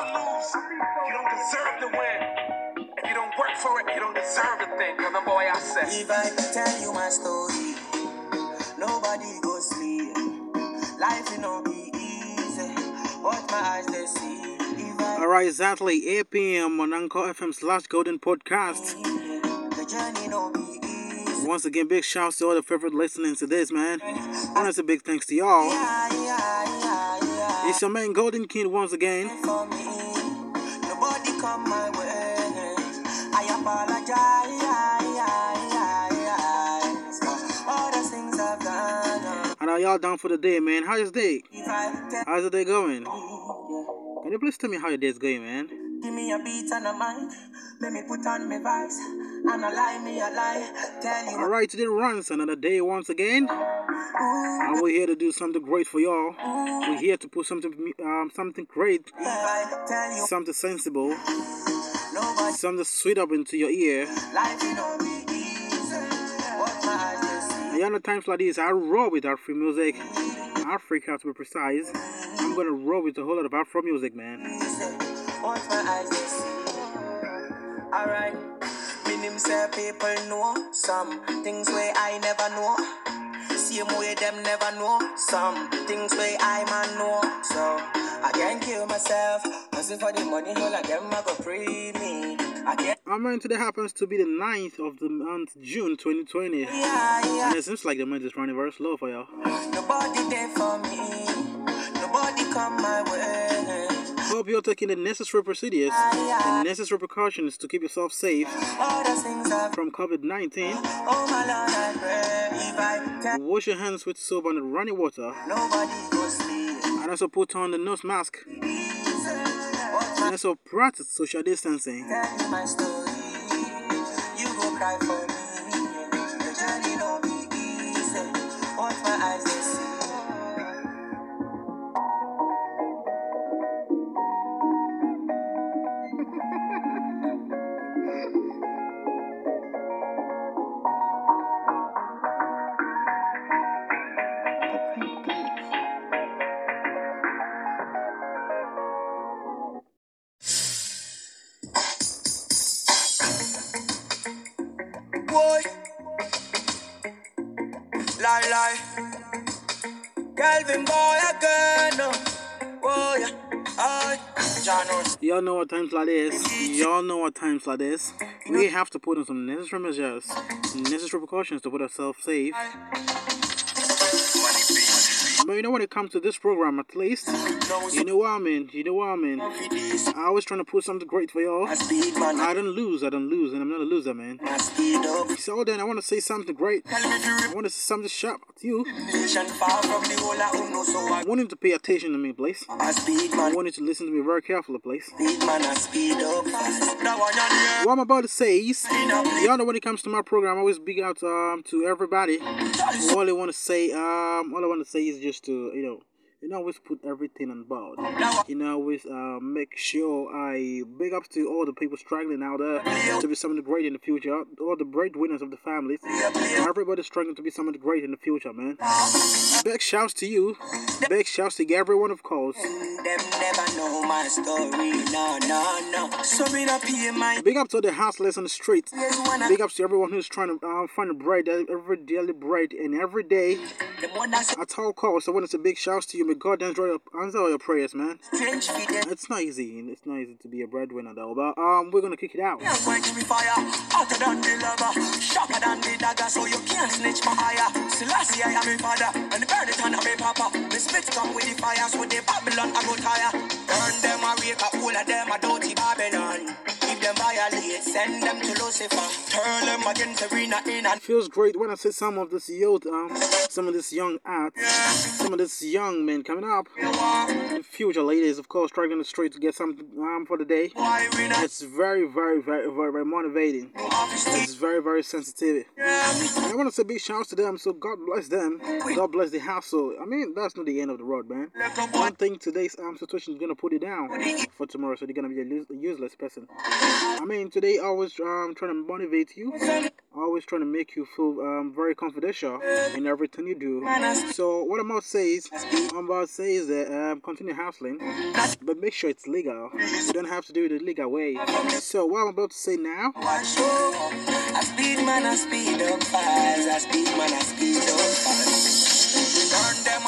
to lose. You don't deserve to win. If you don't work for it, you don't deserve a thing. the boy, I said. If I can tell you my story, nobody goes sleep. Life will not be easy. What my eyes they see. All right, exactly 8 p.m. on Anchor FM slash Golden Podcast. Once again, big shouts to all the favorite listening to this, man. Honestly, big thanks to y'all. It's your man Golden Kid, once again. For me, nobody come my way. I apologize. for All the things I've done. And are y'all down for the day, man? How's your day? If I tell How's the day going? Can you please tell me how your day's going, man? Give me a beat and a mic. Let me put on my voice. And a lie, me a lie. Tell you. Alright, today runs another day once again. And we're here to do something great for y'all. We're here to put something um something great, If I tell you, something sensible, something sweet up into your ear. life you know be easy. What my eyes they see. And you know, times like this, I roll with Afro music. Africa to be precise. I'm gonna roll with a whole lot of Afro music, man. What my eyes they see. Alright. Meaning say people know some things where I never know. Same way them never know some things where I man know. So I can't kill myself. Hustle for the money, all of them I go free me. I can't. Today happens to be the 9th of the month, June 2020. Yeah, yeah. And it seems like the month is running very slow for y'all. Nobody there for me. Nobody come my way. Hope you're taking the necessary procedures and necessary precautions to keep yourself safe from COVID 19. Oh my Lord, I pray. If I tell Wash your hands with soap and running water. And also put on the nose mask. And also practice social distancing. Boy, lie lie. Boy again. no. Oh yeah, I. Y'all know what times like this. Y'all know what times like this. We have to put in some necessary measures, necessary precautions to put ourselves safe. But you know, when it comes to this program, at least, you know what I mean. You know what I mean. I always trying to put something great for y'all. I don't lose. I don't lose, and I'm not a loser, man. So then, I want to say something great. I want to say something sharp to you. I, want you to pay attention to me, please. I want you to listen to me very carefully, please. What I'm about to say is, y'all know when it comes to my program, I always big out um, to everybody. All I want to say, um, all I want to say is just to, you know, you know, always put everything on board. You know, always uh, make sure I big ups to all the people struggling out there to be something great in the future. All the breadwinners of the families. Everybody struggling to be something great in the future, man. Big shouts to you. Big shouts to everyone, of course. Big up to the houseless on the I Big ups to everyone who's trying to uh, find a bread, uh, every daily bread, and every day them one that's at all costs. I want to say big shouts to you. May God answer your, answer all your prayers, man. them. It's not easy. It's not easy to be a breadwinner, though. But um, we're gonna kick it out. You're going to be fire, hotter than the lava, sharper than the dagger, so you can't snitch my higher. Selassie, I am my father, and the burn it on my papa. The spit come with the fire, so the Babylon I go tire. Burn them a all of them a dirty send them to Lucifer. Turn them against arena in and Feels great when I see some of this youth, um, some of this young art, some of this young men coming up. The future ladies, of course, struggling the street to get something um for the day. It's very, very, very, very, very motivating. It's very, very sensitive. And I want to say big shouts to them. So God bless them. God bless the household. I mean, that's not the end of the road, man. One thing today's um situation is gonna put it down for tomorrow, so they're gonna be a useless person. I mean, today always um trying to motivate you, always trying to make you feel um very confidential in everything you do. So what I'm about to say is, I'm about to say is that um continue hustling, but make sure it's legal. You don't have to do it the legal way. So what I'm about to say now. I speed I speed fast. I speed I speed. Turn them.